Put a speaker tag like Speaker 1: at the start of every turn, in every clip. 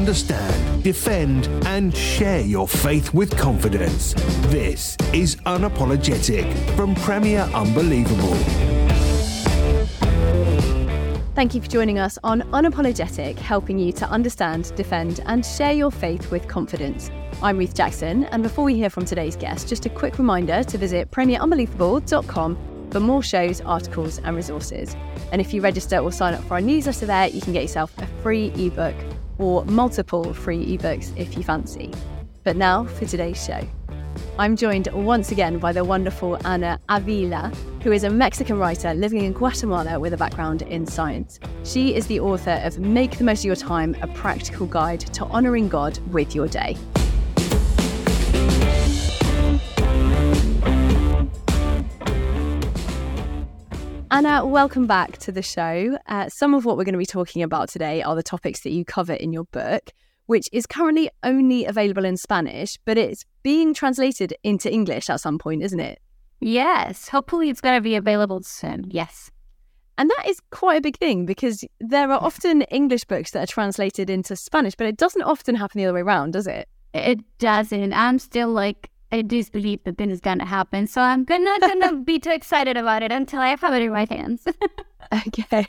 Speaker 1: Understand, defend, and share your faith with confidence. This is Unapologetic from Premier Unbelievable.
Speaker 2: Thank you for joining us on Unapologetic, helping you to understand, defend, and share your faith with confidence. I'm Ruth Jackson, and before we hear from today's guest, just a quick reminder to visit premierunbelievable.com for more shows, articles, and resources. And if you register or sign up for our newsletter there, you can get yourself a free ebook or multiple free ebooks if you fancy. But now for today's show. I'm joined once again by the wonderful Ana Avila, who is a Mexican writer living in Guatemala with a background in science. She is the author of Make the Most of Your Time, a practical guide to honouring God with your day. Ana, welcome back to the show. Uh, some of what we're going to be talking about today are the topics that you cover in your book, which is currently only available in Spanish, but it's being translated into English at some point, isn't it?
Speaker 3: Yes. Hopefully, it's going to be available soon. Yes.
Speaker 2: And that is quite a big thing because there are often English books that are translated into Spanish, but it doesn't often happen the other way around, does it?
Speaker 3: It doesn't. I'm still like I disbelieve that this is gonna happen. So I'm gonna gonna be too excited about it until I have it in my hands.
Speaker 2: okay.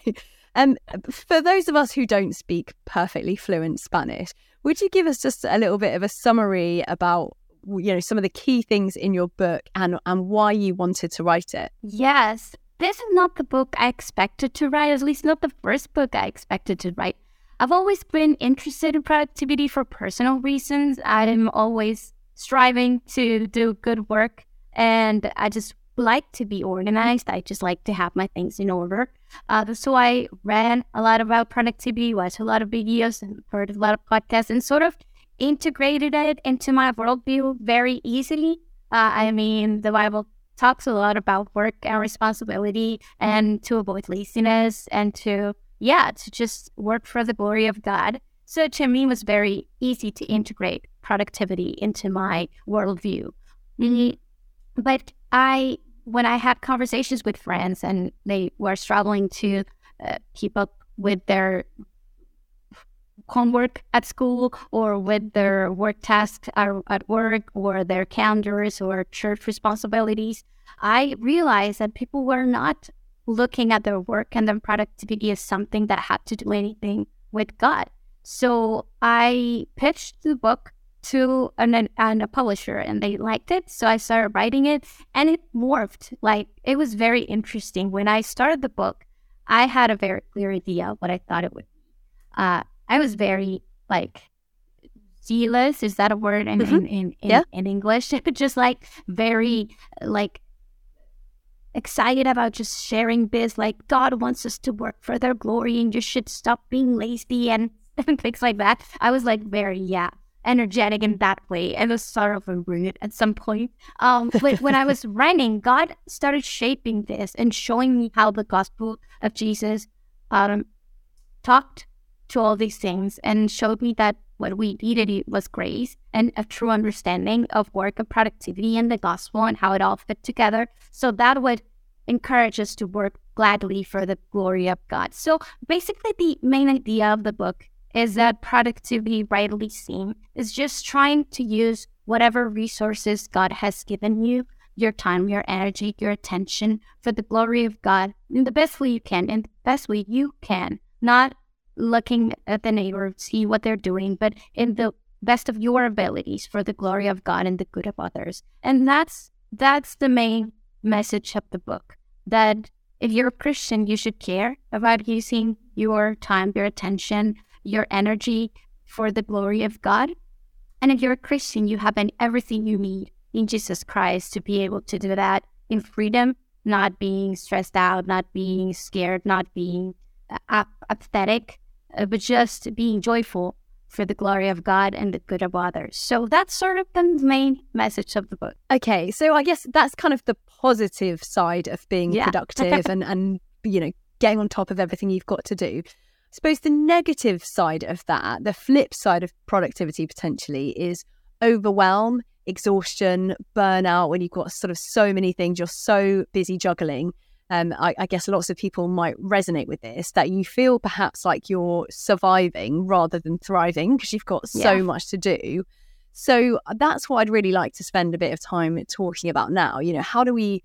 Speaker 2: Um, for those of us who don't speak perfectly fluent Spanish, would you give us just a little bit of a summary about you know some of the key things in your book and and why you wanted to write it?
Speaker 3: Yes, this is not the book I expected to write. At least not the first book I expected to write. I've always been interested in productivity for personal reasons. I'm always striving to do good work. And I just like to be organized. I just like to have my things in order. Uh, so I ran a lot about productivity, watched a lot of videos, and heard a lot of podcasts, and sort of integrated it into my worldview very easily. Uh, I mean, the Bible talks a lot about work and responsibility, and to avoid laziness, and to yeah, to just work for the glory of God. So to me, it was very easy to integrate productivity into my worldview. Mm-hmm. But I, when I had conversations with friends and they were struggling to uh, keep up with their homework at school or with their work tasks at work or their calendars or church responsibilities, I realized that people were not looking at their work and their productivity as something that had to do anything with God. So I pitched the book to an, an, a publisher and they liked it. So I started writing it and it morphed. Like it was very interesting. When I started the book, I had a very clear idea of what I thought it would be. Uh, I was very like zealous. Is that a word in, mm-hmm. in, in, in, yeah. in English? just like very like excited about just sharing this. Like God wants us to work for their glory and you should stop being lazy and things like that. I was like very, yeah, energetic in that way. I was sort of a rude at some point. Um, but when I was writing, God started shaping this and showing me how the gospel of Jesus um, talked to all these things and showed me that what we needed was grace and a true understanding of work and productivity and the gospel and how it all fit together. So that would encourage us to work gladly for the glory of God. So basically, the main idea of the book is that productivity, rightly seen, is just trying to use whatever resources God has given you your time, your energy, your attention for the glory of God in the best way you can, in the best way you can, not looking at the neighbor, see what they're doing, but in the best of your abilities for the glory of God and the good of others. And that's that's the main message of the book that if you're a Christian, you should care about using your time, your attention, your energy for the glory of God. And if you're a Christian, you have everything you need in Jesus Christ to be able to do that in freedom, not being stressed out, not being scared, not being uh, apathetic, uh, but just being joyful for the glory of God and the good of others. So that's sort of the main message of the book.
Speaker 2: Okay, so I guess that's kind of the positive side of being yeah. productive and and you know getting on top of everything you've got to do. I suppose the negative side of that, the flip side of productivity potentially is overwhelm, exhaustion, burnout when you've got sort of so many things, you're so busy juggling um, I, I, guess lots of people might resonate with this that you feel perhaps like you're surviving rather than thriving because you've got so yeah. much to do. So uh, that's what I'd really like to spend a bit of time talking about now. You know, how do we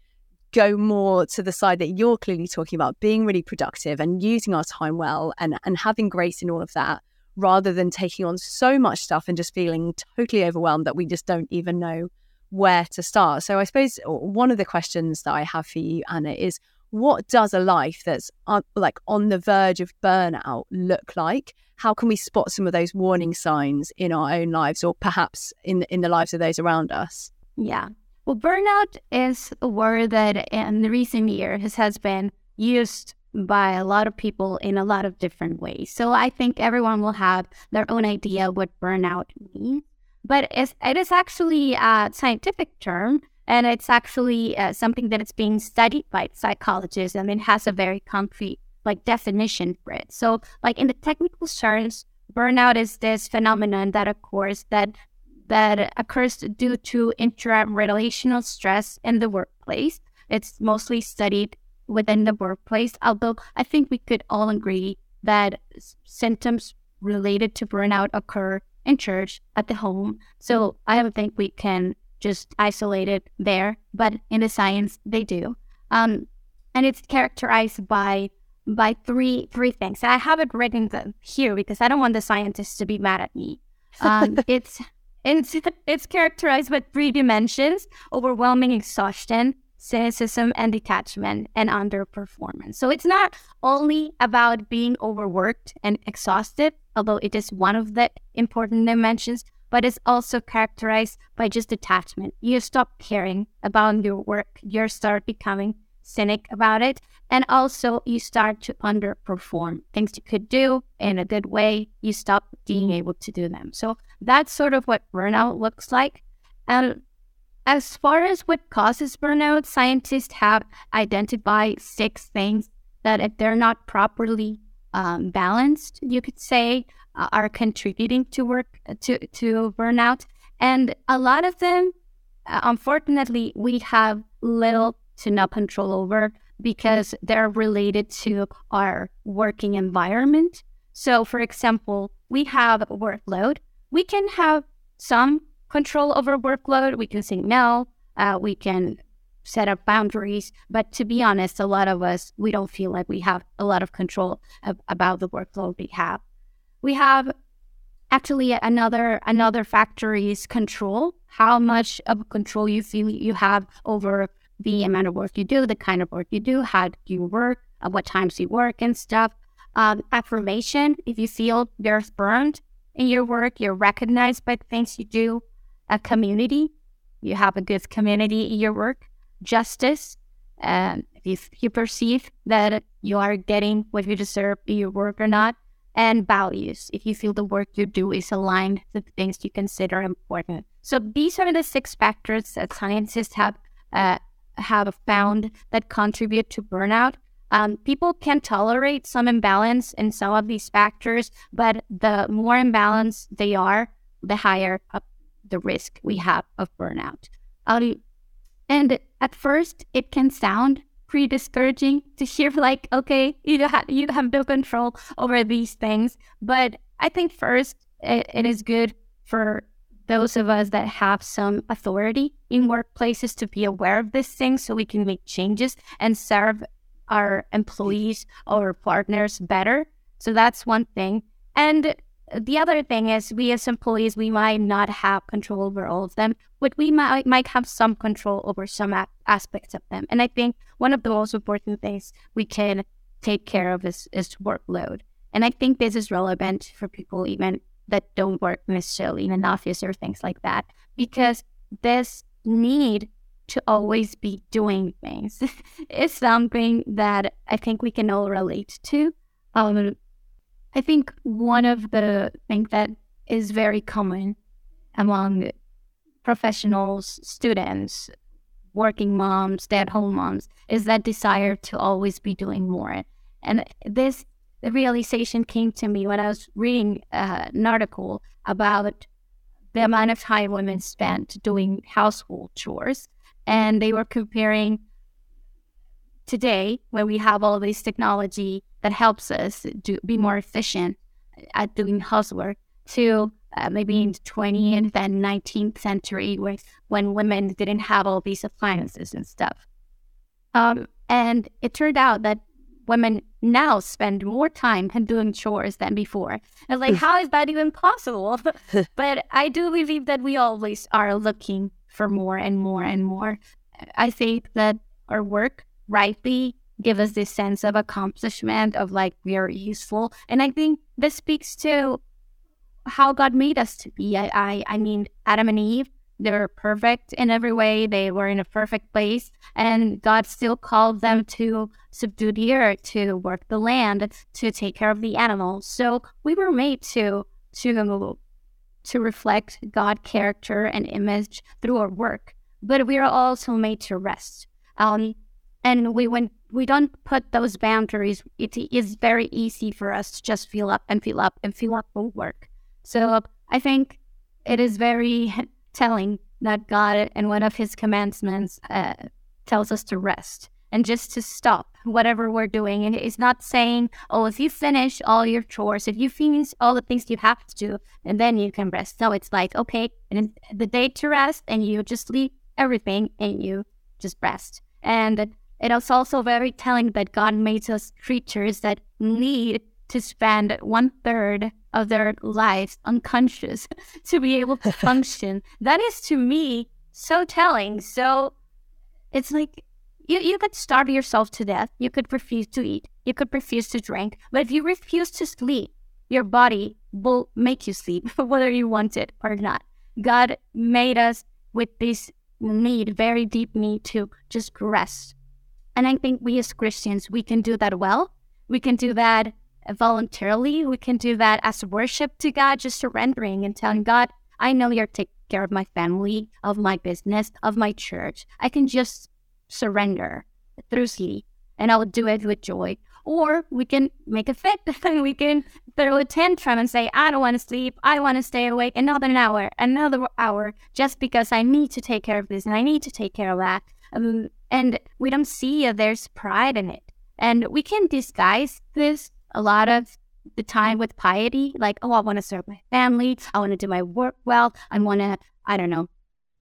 Speaker 2: go more to the side that you're clearly talking about, being really productive and using our time well and, and having grace in all of that, rather than taking on so much stuff and just feeling totally overwhelmed that we just don't even know where to start. So I suppose uh, one of the questions that I have for you, Ana, is what does a life that's like on the verge of burnout look like? How can we spot some of those warning signs in our own lives or perhaps in in the lives of those around us?
Speaker 3: Yeah. Well, burnout is a word that in the recent years has been used by a lot of people in a lot of different ways. So I think everyone will have their own idea what burnout means. But it's, it is actually a scientific term and it's actually uh, something that is being studied by psychologists and it has a very concrete like definition for it so like in the technical terms burnout is this phenomenon that occurs that that occurs due to interrelational stress in the workplace it's mostly studied within the workplace although i think we could all agree that symptoms related to burnout occur in church at the home so i don't think we can just isolate it there, but in the science they do. Um, and it's characterized by by three three things. I have it written here because I don't want the scientists to be mad at me. Um, it's it's it's characterized by three dimensions: overwhelming exhaustion, cynicism, and detachment, and underperformance. So it's not only about being overworked and exhausted, although it is one of the important dimensions, but it's also characterized by just detachment. You stop caring about your work, you start becoming cynic about it, and also you start to underperform things you could do in a good way. You stop being able to do them. So that's sort of what burnout looks like. And as far as what causes burnout, scientists have identified six things that if they're not properly um, balanced, you could say, uh, are contributing to work to to burnout, and a lot of them, uh, unfortunately, we have little to no control over because they're related to our working environment. So, for example, we have workload. We can have some control over workload. We can say no. Uh, we can set up boundaries. But to be honest, a lot of us, we don't feel like we have a lot of control of, about the workload we have. We have actually another another factor is control. How much of control you feel you have over the amount of work you do, the kind of work you do, how do you work, at what times you work and stuff. Um, affirmation, if you feel you're burned in your work, you're recognized by the things you do. A community, you have a good community in your work justice, and if you perceive that you are getting what you deserve in your work or not, and values, if you feel the work you do is aligned to the things you consider important. So these are the six factors that scientists have uh, have found that contribute to burnout. Um, people can tolerate some imbalance in some of these factors, but the more imbalanced they are, the higher the risk we have of burnout. Um, and at first, it can sound pretty discouraging to hear, like, okay, you have, you have no control over these things. But I think first, it, it is good for those of us that have some authority in workplaces to be aware of this thing so we can make changes and serve our employees or partners better. So that's one thing. And the other thing is we as employees we might not have control over all of them but we might might have some control over some a- aspects of them and i think one of the most important things we can take care of is, is workload and i think this is relevant for people even that don't work necessarily in an office or things like that because this need to always be doing things is something that i think we can all relate to um, I think one of the things that is very common among professionals, students, working moms, stay at home moms is that desire to always be doing more. And this realization came to me when I was reading uh, an article about the amount of time women spent doing household chores. And they were comparing today, when we have all this technology that helps us do, be more efficient at doing housework to uh, maybe in the 20th and then 19th century when, when women didn't have all these appliances and stuff. Um, and it turned out that women now spend more time doing chores than before. And like, how is that even possible? but I do believe that we always are looking for more and more and more. I think that our work rightly give us this sense of accomplishment of like we are useful. And i think this speaks to how god made us to be. I i, I mean adam and eve they were perfect in every way. They were in a perfect place and god still called them to subdue the earth to work the land to take care of the animals. So we were made to to to reflect god character and image through our work but we are also made to rest um and we when we don't put those boundaries, it is very easy for us to just fill up and fill up and fill up with work. So I think it is very telling that God and one of His commandments uh, tells us to rest and just to stop whatever we're doing. And it's not saying, oh, if you finish all your chores, if you finish all the things you have to do, and then you can rest. No, it's like, okay, and the day to rest, and you just leave everything and you just rest. And it is also very telling that God made us creatures that need to spend one third of their lives unconscious to be able to function. that is to me so telling. So it's like you, you could starve yourself to death. You could refuse to eat. You could refuse to drink. But if you refuse to sleep, your body will make you sleep, whether you want it or not. God made us with this need, very deep need to just rest and I think we as Christians, we can do that well. We can do that voluntarily. We can do that as worship to God, just surrendering and telling God, I know you're taking care of my family, of my business, of my church. I can just surrender through sleep and I will do it with joy. Or we can make a fit and we can throw a tantrum and say, I don't want to sleep. I want to stay awake another hour, another hour, just because I need to take care of this and I need to take care of that. Um, and we don't see there's pride in it. And we can disguise this a lot of the time with piety, like, oh, I want to serve my family, I want to do my work well, I want to, I don't know,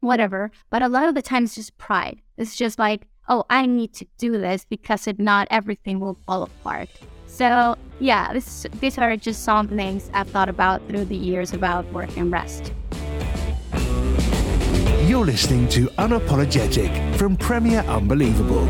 Speaker 3: whatever. But a lot of the times, just pride. It's just like, oh, I need to do this because if not, everything will fall apart. So yeah, this, these are just some things I've thought about through the years about work and rest.
Speaker 1: You're listening to Unapologetic from Premier Unbelievable.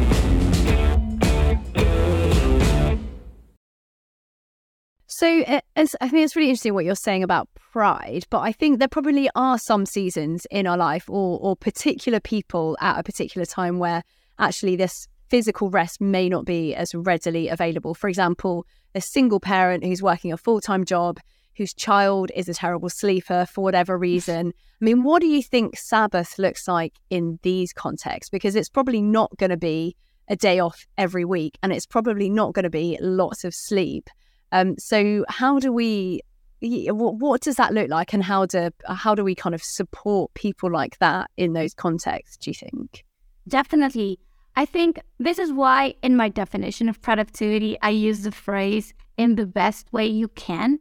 Speaker 2: So uh, I think it's really interesting what you're saying about pride, but I think there probably are some seasons in our life or, or particular people at a particular time where actually this physical rest may not be as readily available. For example, a single parent who's working a full time job whose child is a terrible sleeper for whatever reason. I mean, what do you think Sabbath looks like in these contexts? Because it's probably not going to be a day off every week and it's probably not going to be lots of sleep. Um, so, how do we? What, what does that look like, and how do how do we kind of support people like that in those contexts? Do you think?
Speaker 3: Definitely, I think this is why in my definition of productivity, I use the phrase "in the best way you can,"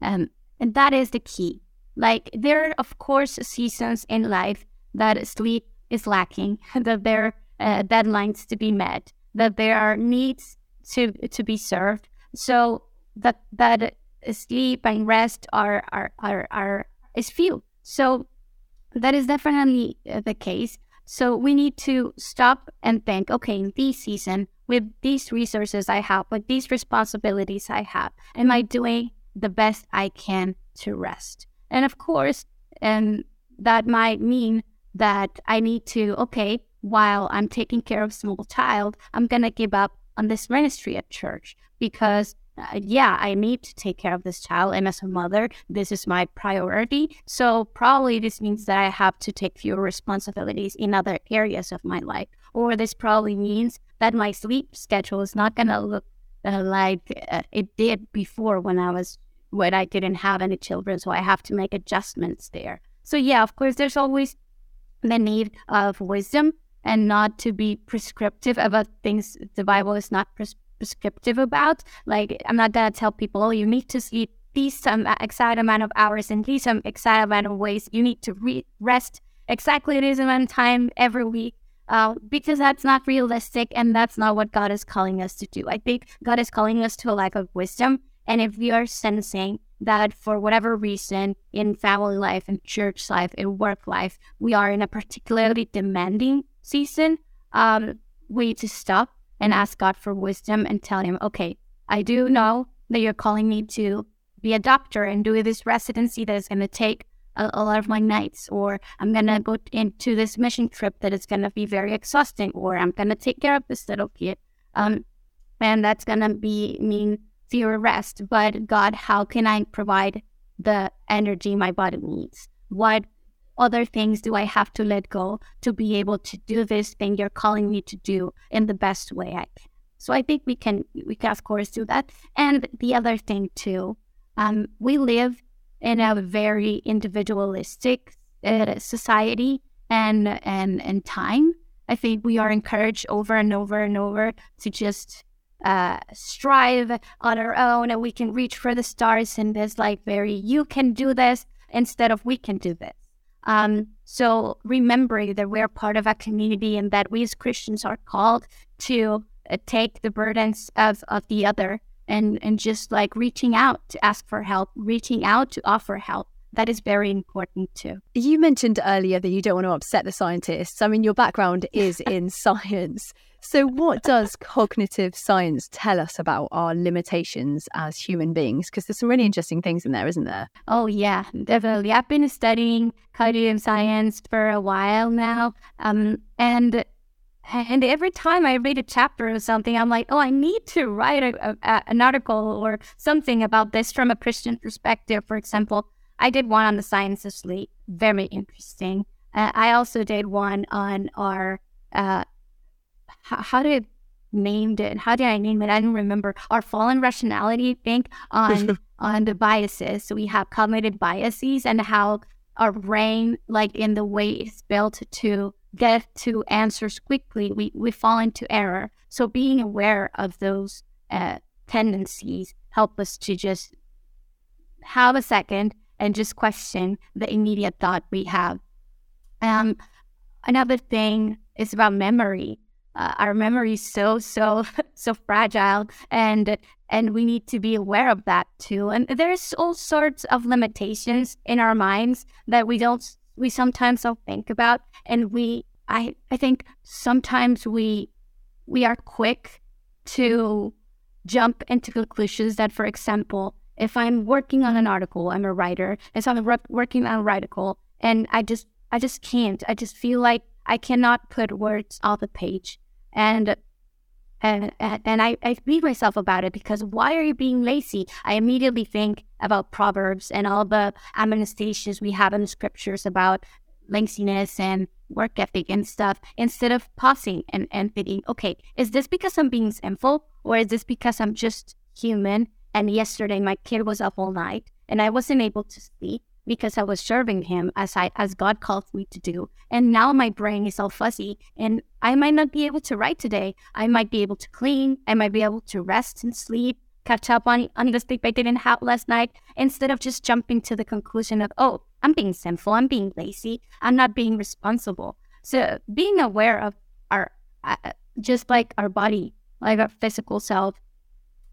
Speaker 3: Um, and that is the key. Like there are, of course, seasons in life that sleep is lacking, that there are uh, deadlines to be met, that there are needs to to be served. So that that sleep and rest are are are, are is few. So that is definitely uh, the case. So we need to stop and think, okay, in this season, with these resources I have, with these responsibilities I have, am I doing the best I can to rest? And of course, and um, that might mean that I need to, okay, while I'm taking care of small child, I'm gonna give up on this ministry at church because uh, yeah, I need to take care of this child. And as a mother, this is my priority. So probably this means that I have to take fewer responsibilities in other areas of my life. Or this probably means that my sleep schedule is not going to look uh, like uh, it did before when I was, when I didn't have any children. So I have to make adjustments there. So yeah, of course, there's always the need of wisdom and not to be prescriptive about things the Bible is not prescriptive prescriptive about. Like, I'm not gonna tell people, oh, you need to sleep these some exact amount of hours and these some exact amount of ways. You need to re- rest exactly this amount of time every week. Uh, because that's not realistic and that's not what God is calling us to do. I think God is calling us to a lack of wisdom. And if we are sensing that for whatever reason in family life, in church life, in work life, we are in a particularly demanding season, um, we need to stop and ask God for wisdom and tell Him, okay, I do know that you're calling me to be a doctor and do this residency that is going to take a, a, lot of my nights, or I'm going to go into this mission trip that is going to be very exhausting, or I'm going to take care of this little kid. Um, and that's going to be mean fewer rest. But God, how can I provide the energy my body needs? What other things do I have to let go to be able to do this thing you're calling me to do in the best way I can? So I think we can, we can of course do that. And the other thing too, um, we live in a very individualistic uh, society and and and time. I think we are encouraged over and over and over to just uh, strive on our own, and we can reach for the stars in this like very you can do this instead of we can do this. Um, so remembering that we're part of a community and that we as Christians are called to uh, take the burdens of, of the other and, and just like reaching out to ask for help, reaching out to offer help. That is very important too.
Speaker 2: You mentioned earlier that you don't want to upset the scientists. I mean, your background is in science. So, what does cognitive science tell us about our limitations as human beings? Because there's some really interesting things in there, isn't there?
Speaker 3: Oh, yeah, definitely. I've been studying cognitive science for a while now. Um, and and every time I read a chapter or something, I'm like, oh, I need to write a, a, an article or something about this from a Christian perspective. For example, I did one on the science of sleep, very interesting. Uh, I also did one on our uh, how, how did named it? How did I name it? I don't remember. Our fallen rationality, I think, on on the biases. So we have cognitive biases and how our brain, like in the way it's built to get to answers quickly, we, we fall into error. So being aware of those uh, tendencies help us to just have a second and just question the immediate thought we have. Um, another thing is about memory uh, our memory is so so so fragile and and we need to be aware of that too. And there's all sorts of limitations in our minds that we don't we sometimes don't think about. And we i i think sometimes we we are quick to jump into conclusions that for example if i'm working on an article i'm a writer and so i'm working on an article and i just i just can't. I just feel like i cannot put words on the page and and and I, I beat myself about it because why are you being lazy? I immediately think about Proverbs and all the admonestations we have in the scriptures about laziness and work ethic and stuff, instead of pausing and, and thinking, okay, is this because I'm being sinful or is this because I'm just human? And yesterday my kid was up all night and I wasn't able to sleep because I was serving him as I as God called me to do. And now my brain is all fuzzy and I might not be able to write today. I might be able to clean, I might be able to rest and sleep, catch up on, on the sleep I didn't have last night, instead of just jumping to the conclusion of, oh, I'm being sinful, I'm being lazy, I'm not being responsible. So being aware of our uh, just like our body, like our physical self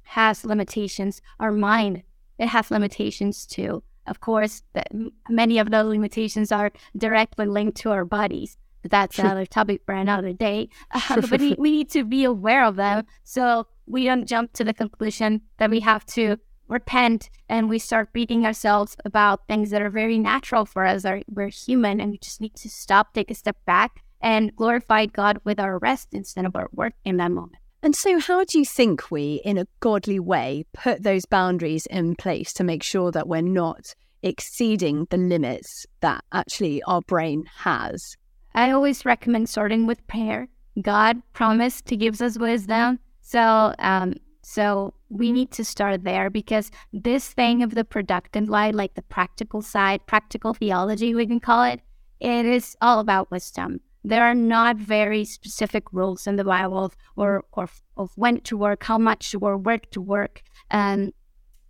Speaker 3: has limitations, our mind it has limitations too. Of course, the, many of those limitations are directly linked to our bodies. That's another topic for another day. Uh, but we, we need to be aware of them so we don't jump to the conclusion that we have to repent and we start beating ourselves about things that are very natural for us. Are we're human and we just need to stop, take a step back, and glorify God with our rest instead of our work in that moment.
Speaker 2: And so, how do you think we, in a godly way, put those boundaries in place to make sure that we're not exceeding the limits that actually our brain has?
Speaker 3: I always recommend starting with prayer. God promised to give us wisdom. So, um, so we need to start there because this thing of the productive life, like the practical side, practical theology, we can call it, it is all about wisdom. There are not very specific rules in the Bible or, or of when to work, how much to work, where to work, um,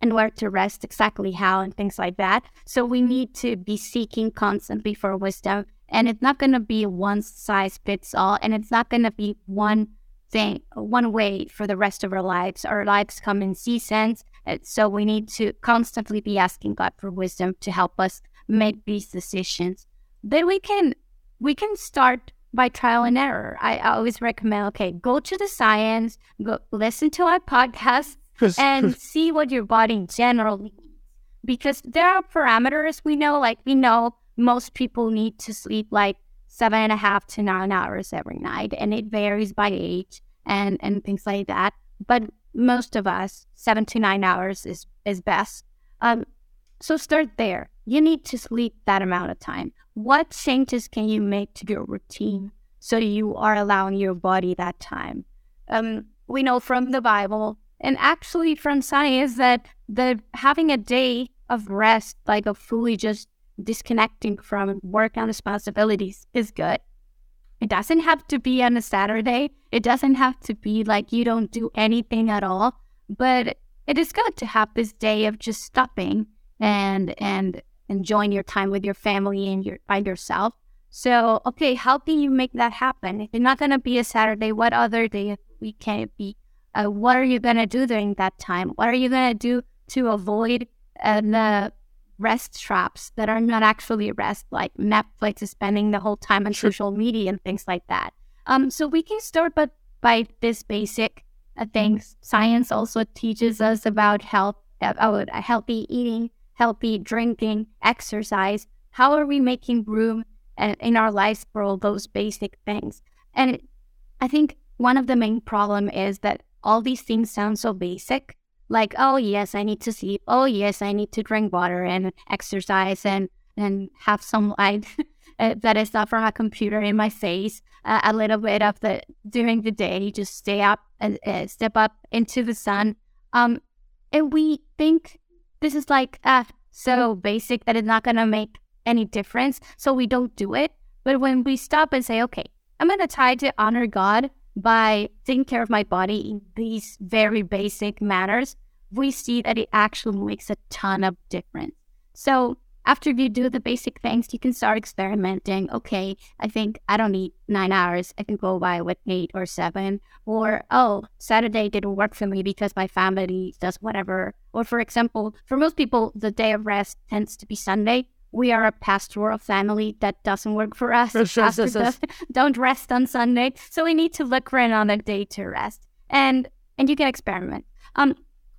Speaker 3: and where to rest, exactly how, and things like that. So we need to be seeking constantly for wisdom. And it's not going to be one size fits all, and it's not going to be one thing one way for the rest of our lives. Our lives come in seasons, so we need to constantly be asking God for wisdom to help us make these decisions. Then we can we can start by trial and error. I always recommend okay, go to the science, go listen to our podcast, and see what your body generally needs. Because there are parameters we know, like we know most people need to sleep like seven and a half to nine hours every night, and it varies by age and and things like that. But most of us, seven to nine hours is is best. Um, so start there. You need to sleep that amount of time. What changes can you make to your routine so you are allowing your body that time? Um, we know from the Bible and actually from science that the having a day of rest, like of fully just disconnecting from work and responsibilities is good. It doesn't have to be on a Saturday. It doesn't have to be like you don't do anything at all. But it is good to have this day of just stopping and and enjoying your time with your family and your by yourself. So, okay, how can you make that happen? If it's not gonna be a Saturday, what other day we can it be? Uh, what are you gonna do during that time? What are you gonna do to avoid uh, the rest traps that are not actually rest, like Netflix is spending the whole time on sure. social media and things like that. Um, so we can start but by this basic uh, things. Science also teaches us about health, about healthy eating, healthy drinking, exercise. How are we making room uh, in our lives for all those basic things? And I think one of the main problem is that all these things sound so basic, like oh yes i need to sleep oh yes i need to drink water and exercise and and have some light uh, that is not from a computer in my face uh, a little bit of the during the day just stay up and uh, step up into the sun um and we think this is like uh so basic that it's not gonna make any difference so we don't do it but when we stop and say okay i'm gonna try to honor god by taking care of my body in these very basic manners, we see that it actually makes a ton of difference. So after you do the basic things, you can start experimenting. Okay, I think I don't need nine hours. I can go by with eight or seven. Or, oh, Saturday didn't work for me because my family does whatever. Or, for example, for most people, the day of rest tends to be Sunday we are a pastoral family that doesn't work for us. Pastors don't rest on Sunday, so we need to look for another day to rest. And and you can experiment. Um,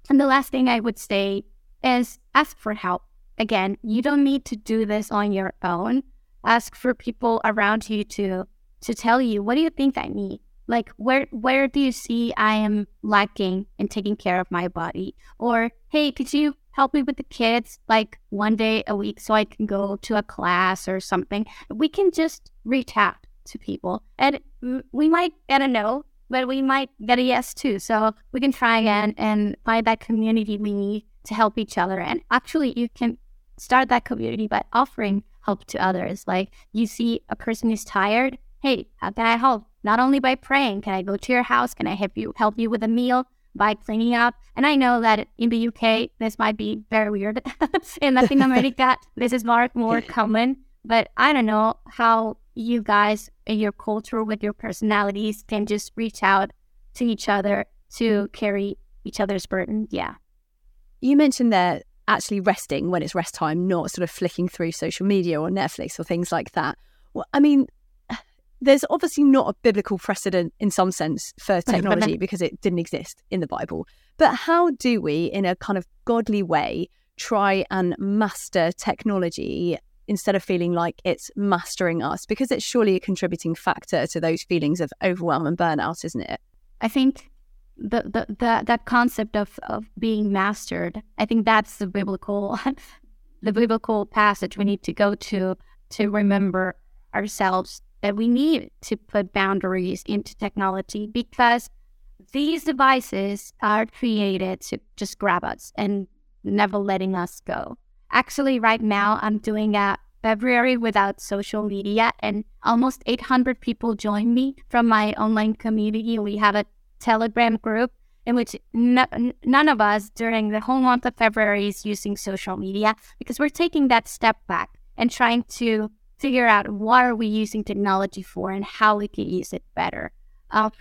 Speaker 3: and the last thing I would say is ask for help. Again, you don't need to do this on your own. Ask for people around you to to tell you what do you think I need. Like where where do you see I am lacking in taking care of my body? Or hey, could you help me with the kids like one day a week so I can go to a class or something. We can just reach out to people and we might get a no, but we might get a yes too. So we can try again and find that community we need to help each other. And actually, you can start that community by offering help to others. Like you see a person is tired. Hey, how can I help? Not only by praying, can I go to your house? Can I help you help you with a meal? by cleaning up. And I know that in the UK, this might be very weird. in Latin America, this is more, more common. But I don't know how you guys in your culture with your personalities can just reach out to each other to carry each other's burden. Yeah.
Speaker 2: You mentioned that actually resting when it's rest time, not sort of flicking through social media or Netflix or things like that. Well, I mean, there's obviously not a biblical precedent in some sense for technology because it didn't exist in the Bible. But how do we, in a kind of godly way, try and master technology instead of feeling like it's mastering us? Because it's surely a contributing factor to those feelings of overwhelm and burnout, isn't it?
Speaker 3: I think the, the, the that concept of, of being mastered, I think that's the biblical the biblical passage we need to go to to remember ourselves that we need to put boundaries into technology because these devices are created to just grab us and never letting us go. Actually, right now, I'm doing a February without social media, and almost 800 people join me from my online community. We have a Telegram group in which n- none of us during the whole month of February is using social media because we're taking that step back and trying to figure out what are we using technology for and how we can use it better. Um,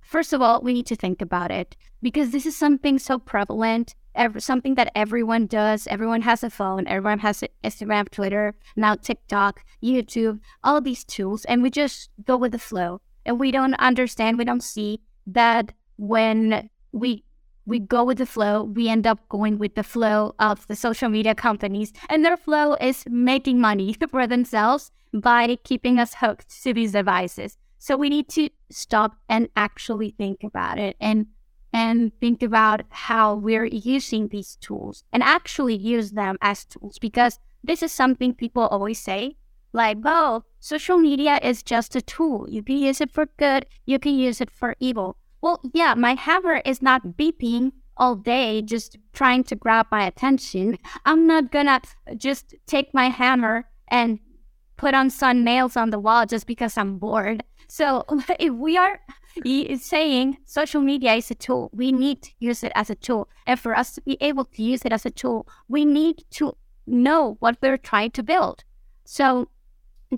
Speaker 3: first of all, we need to think about it because this is something so prevalent, every, something that everyone does. Everyone has a phone, everyone has Instagram, Twitter, now TikTok, YouTube, all these tools, and we just go with the flow. And we don't understand, we don't see that when we we go with the flow. We end up going with the flow of the social media companies, and their flow is making money for themselves by keeping us hooked to these devices. So we need to stop and actually think about it and and think about how we're using these tools and actually use them as tools because this is something people always say like, oh, social media is just a tool. You can use it for good, you can use it for evil. Well, yeah, my hammer is not beeping all day, just trying to grab my attention. I'm not gonna just take my hammer and put on some nails on the wall just because I'm bored. So if we are saying social media is a tool, we need to use it as a tool. And for us to be able to use it as a tool, we need to know what we're trying to build. So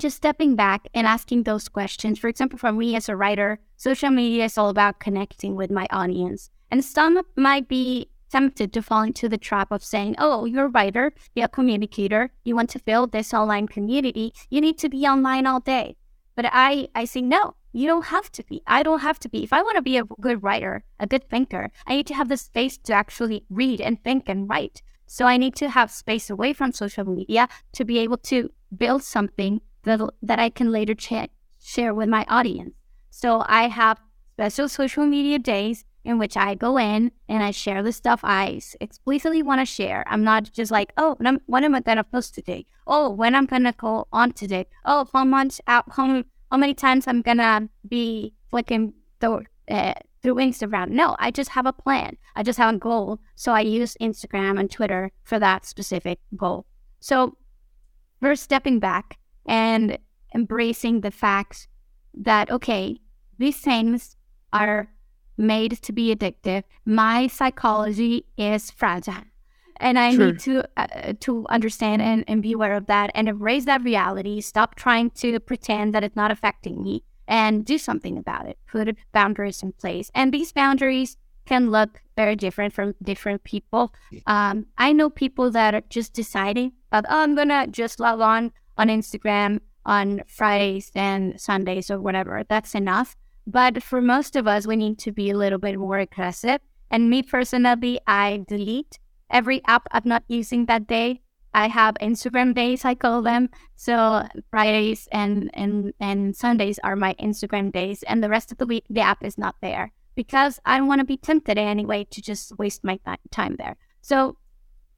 Speaker 3: just stepping back and asking those questions. For example, for me as a writer, social media is all about connecting with my audience. And some might be tempted to fall into the trap of saying, oh, you're a writer, you're a communicator, you want to build this online community, you need to be online all day. But I, I say, no, you don't have to be. I don't have to be. If I want to be a good writer, a good thinker, I need to have the space to actually read and think and write. So I need to have space away from social media to be able to build something that, that I can later share with my audience. So I have special social media days in which I go in and I share the stuff I explicitly want to share. I'm not just like, oh, when am I going to post today? Oh, when I'm going to go on today? Oh, how much, how, how many times I'm going to be flicking through, uh, through Instagram. No, I just have a plan. I just have a goal. So I use Instagram and Twitter for that specific goal. So first stepping back and embracing the fact that, okay, these things are made to be addictive. My psychology is fragile. And I need to uh, to understand and, and be aware of that and embrace that reality. Stop trying to pretend that it's not affecting me and do something about it. Put boundaries in place. And these boundaries can look very different from different people. Um, I know people that are just deciding, that, oh, I'm going to just log on on Instagram on Fridays and Sundays or whatever. That's enough. But for most of us, we need to be a little bit more aggressive. And me personally, I delete every app I'm not using that day. I have Instagram days, I call them. So Fridays and, and, and Sundays are my Instagram days. And the rest of the week, the app is not there because I don't want to be tempted anyway to just waste my time there. So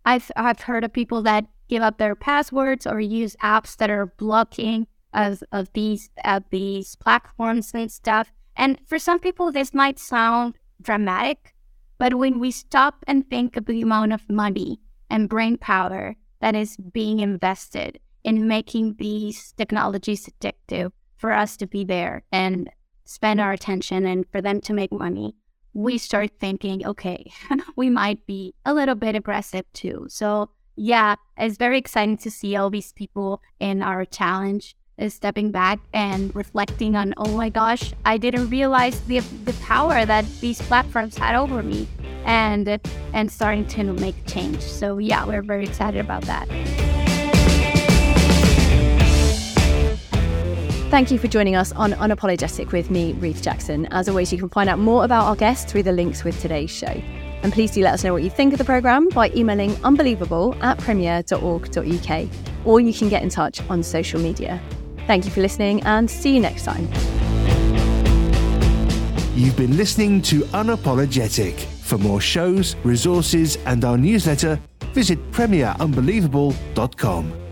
Speaker 3: I've, I've heard of people that give up their passwords or use apps that are blocking of, of these of these platforms and stuff. And for some people, this might sound dramatic, but when we stop and think of the amount of money and brain power that is being invested in making these technologies addictive for us to be there and spend our attention and for them to make money, we start thinking, okay, we might be a little bit aggressive too. So yeah, it's very exciting to see all these people in our challenge is stepping back and reflecting on, oh my gosh, I didn't realize the, the power that these platforms had over me. and and starting to make change. So yeah, we're very excited about that.
Speaker 2: Thank you for joining us on Unapologetic with me, Ruth Jackson. As always, you can find out more about our guests through the links with today's show. And please do let us know what you think of the programme by emailing unbelievable at premier.org.uk, or you can get in touch on social media. Thank you for listening and see you next time.
Speaker 1: You've been listening to Unapologetic. For more shows, resources, and our newsletter, visit premierunbelievable.com.